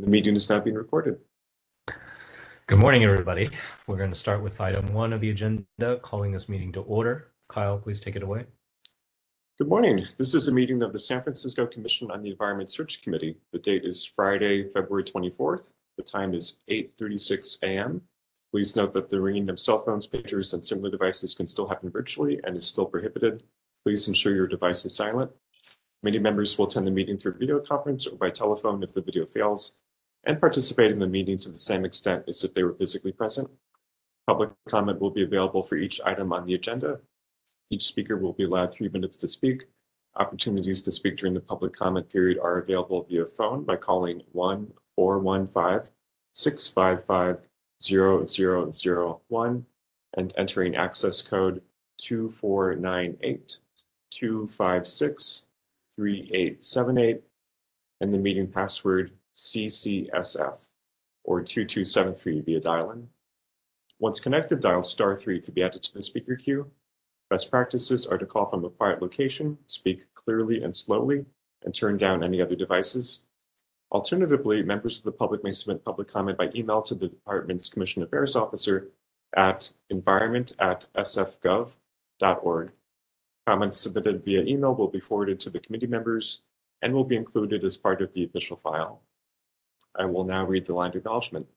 The meeting is now being recorded. Good morning, everybody. We're going to start with item one of the agenda, calling this meeting to order. Kyle, please take it away. Good morning. This is a meeting of the San Francisco Commission on the Environment Search Committee. The date is Friday, February 24th. The time is 8:36 a.m. Please note that the ringing of cell phones, pagers, and similar devices can still happen virtually and is still prohibited. Please ensure your device is silent. Committee members will attend the meeting through video conference or by telephone if the video fails, and participate in the meeting to the same extent as if they were physically present. Public comment will be available for each item on the agenda. Each speaker will be allowed three minutes to speak. Opportunities to speak during the public comment period are available via phone by calling 1 415 655 0001 and entering access code 2498 256 3878 and the meeting password CCSF or 2273 via dial-in. Once connected, dial star 3 to be added to the speaker queue. Best practices are to call from a quiet location, speak clearly and slowly, and turn down any other devices. Alternatively, members of the public may submit public comment by email to the department's Commission Affairs Officer at environment at sfgov.org. Comments submitted via email will be forwarded to the committee members and will be included as part of the official file. I will now read the land acknowledgement.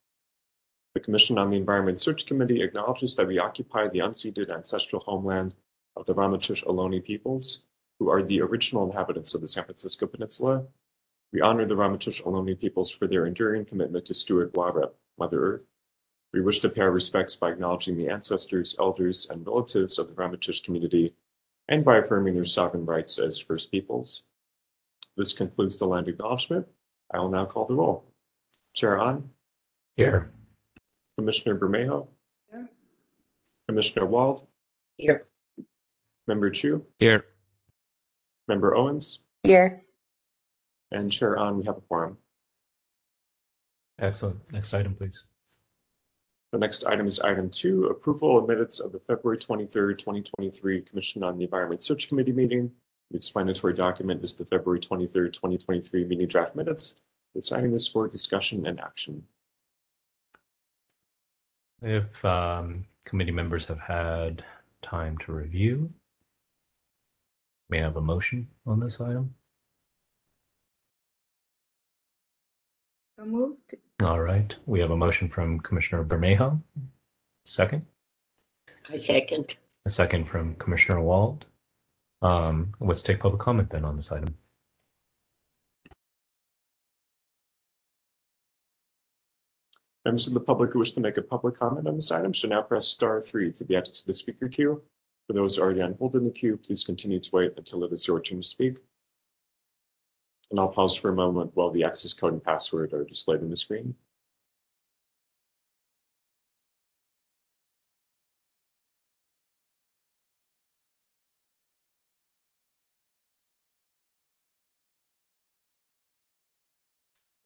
The Commission on the Environment Search Committee acknowledges that we occupy the unceded ancestral homeland of the Ramaytush Ohlone peoples, who are the original inhabitants of the San Francisco Peninsula. We honor the Ramaytush Ohlone peoples for their enduring commitment to steward Wahrep, Mother Earth. We wish to pay our respects by acknowledging the ancestors, elders, and relatives of the Ramaytush community and by affirming their sovereign rights as First Peoples. This concludes the land acknowledgement. I will now call the roll. Chair On, Here. Commissioner Bermejo, Here. Commissioner Wald, Here. Member Chu, Here. Member Owens, Here. and Chair On, we have a quorum. Excellent. Next item, please. The next item is item two, approval of minutes of the February 23rd, 2023 Commission on the Environment Search Committee meeting. The explanatory document is the February 23rd, 2023 meeting draft minutes. This item is for discussion and action. If um, committee members have had time to review, may I have a motion on this item? So moved. All right. We have a motion from Commissioner Bermejo. Second. I second. A second from Commissioner Wald. Um, let's take public comment then on this item. Members of the public who wish to make a public comment on this item should now press star three to be added to the speaker queue. For those already on hold in the queue, please continue to wait until it is your turn to speak. And I'll pause for a moment while the access code and password are displayed on the screen.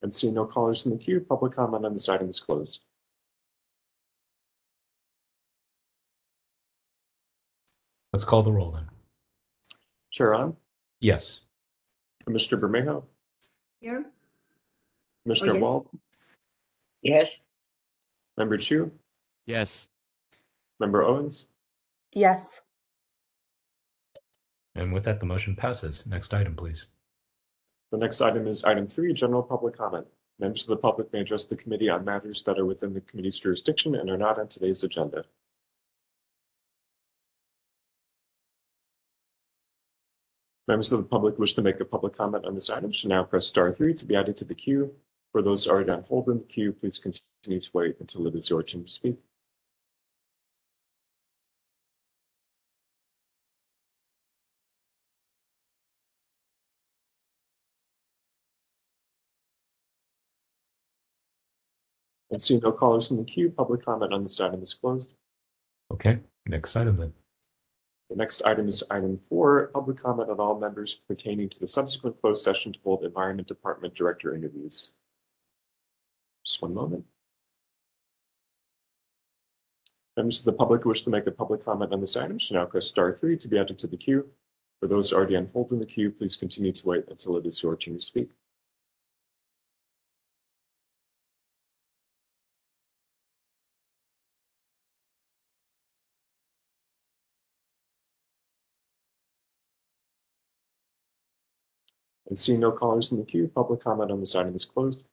And seeing no callers in the queue, public comment on this item is closed. Let's call the roll then. Chair On, Yes. Commissioner Bermejo, Here. Commissioner oh, yes. Wald, Yes. Member Chu, Yes. Member Owens, Yes. And with that, the motion passes. Next item, please. The next item is item three, general public comment. Members of the public may address the committee on matters that are within the committee's jurisdiction and are not on today's agenda. Members of the public wish to make a public comment on this item should now press star three to be added to the queue. For those already on hold in the queue, please continue to wait until it is your turn to speak. And seeing no callers in the queue, public comment on this item is closed. Okay. Next item then. The next item is item four, public comment on all members pertaining to the subsequent closed session to hold Environment Department Director interviews. Just one moment. Members of the public who wish to make a public comment on this item should now press star three to be added to the queue. For those already on hold in the queue, please continue to wait until it is your turn to speak. And seeing no callers in the queue, public comment on this item is closed.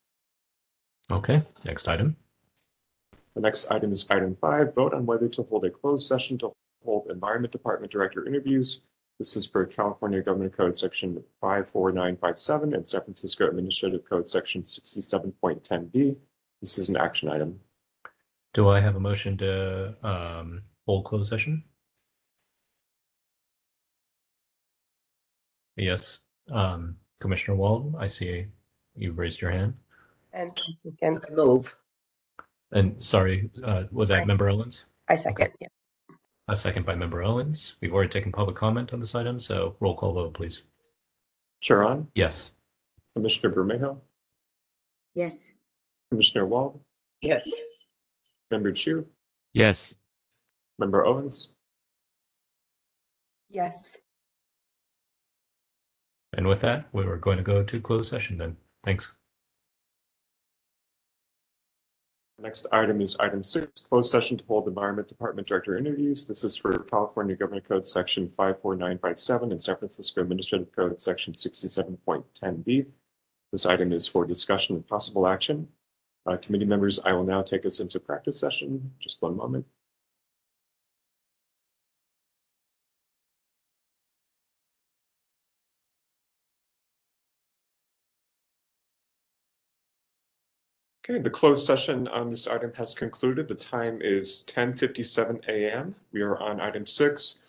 Okay, next item. The next item is item five, vote on whether to hold a closed session to hold Environment Department Director interviews. This is per California Government Code Section five four nine five seven and San Francisco Administrative Code Section sixty-seven point ten B. This is an action item. Do I have a motion to um, hold closed session? Yes, um, Commissioner Wald, I see you've raised your hand. And second, I move. And sorry, uh, was that Aye. Member Owens? I second, yeah. A second by Member Owens. We've already taken public comment on this item, so roll call vote, please. Chair on, Yes. Commissioner Bermejo, Yes. Commissioner Wald, Yes. Member Chu, Yes. Member Owens, Yes. And with that, we were going to go to closed session then. Thanks. Next item is item six, closed session to hold Environment Department Director interviews. This is for California Government Code Section five four nine five seven and San Francisco Administrative Code Section sixty-seven point ten B. This item is for discussion and possible action. Uh, committee members, I will now take us into practice session. Just one moment. Okay, the closed session on this item has concluded. The time is ten fifty-seven AM. We are on item six.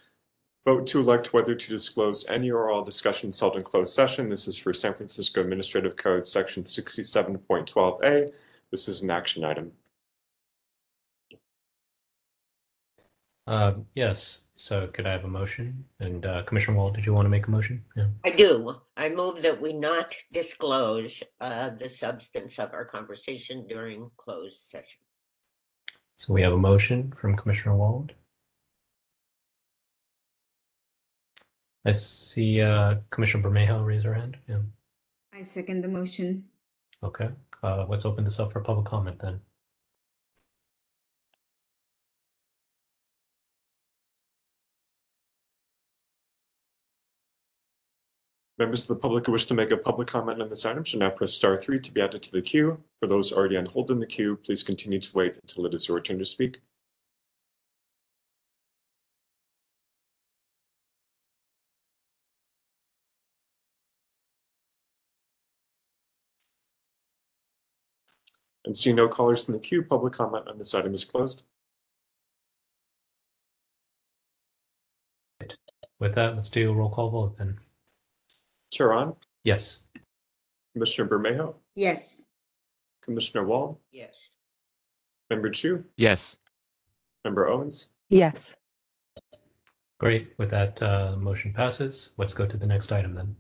Vote to elect whether to disclose any or all discussions held in closed session. This is for San Francisco Administrative Code, Section sixty-seven point twelve A. This is an action item. Um, yes, so could I have a motion? And uh, Commissioner Wald, did you want to make a motion? Yeah. I do. I move that we not disclose uh, the substance of our conversation during closed session. So we have a motion from Commissioner Wald. I see uh, Commissioner Bermejo raise her hand. Yeah. I second the motion. Okay. Uh, let's open this up for public comment then. Members of the public who wish to make a public comment on this item should now press star three to be added to the queue. For those already on hold in the queue, please continue to wait until it is your turn to speak. And seeing no callers in the queue, public comment on this item is closed. With that, let's do a roll call vote then. Chair on, Yes. Commissioner Bermejo, Yes. Commissioner Wald, Yes. Member Chu, Yes. Member Owens. Yes. Great. With that, uh, motion passes. Let's go to the next item then.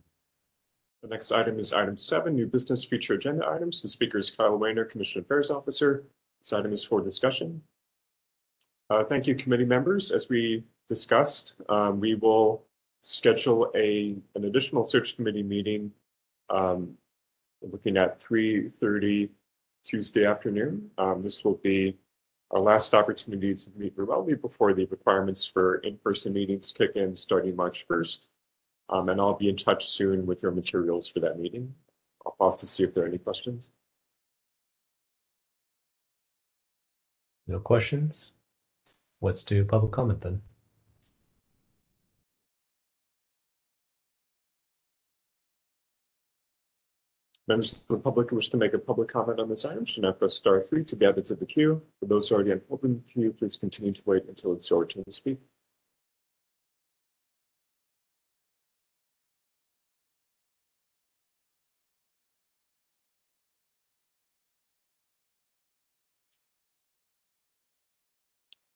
The next item is item seven, new business future agenda items. The speaker is Kyle Weiner, Commission Affairs Officer. This item is for discussion. Uh, thank you, committee members. As we discussed, um, we will schedule a, an additional search committee meeting. Um, looking at three thirty Tuesday afternoon. Um, this will be our last opportunity to meet remotely before the requirements for in-person meetings kick in starting March first. Um, and I'll be in touch soon with your materials for that meeting. I'll pause to see if there are any questions. No questions? Let's do public comment then. Members of the public who wish to make a public comment on this item should now press star three to be added to the queue. For those already in the queue, please continue to wait until it's your turn to speak.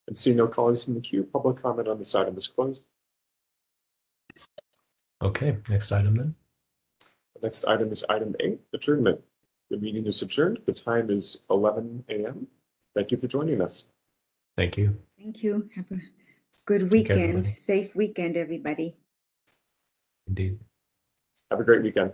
And see no callers in the queue, public comment on this item is closed. Okay, next item then. The next item is item eight, adjournment. The meeting is adjourned. The time is eleven AM. Thank you for joining us. Thank you. Thank you. Have a good Take care, weekend. everybody. Safe weekend, everybody. Indeed. Have a great weekend.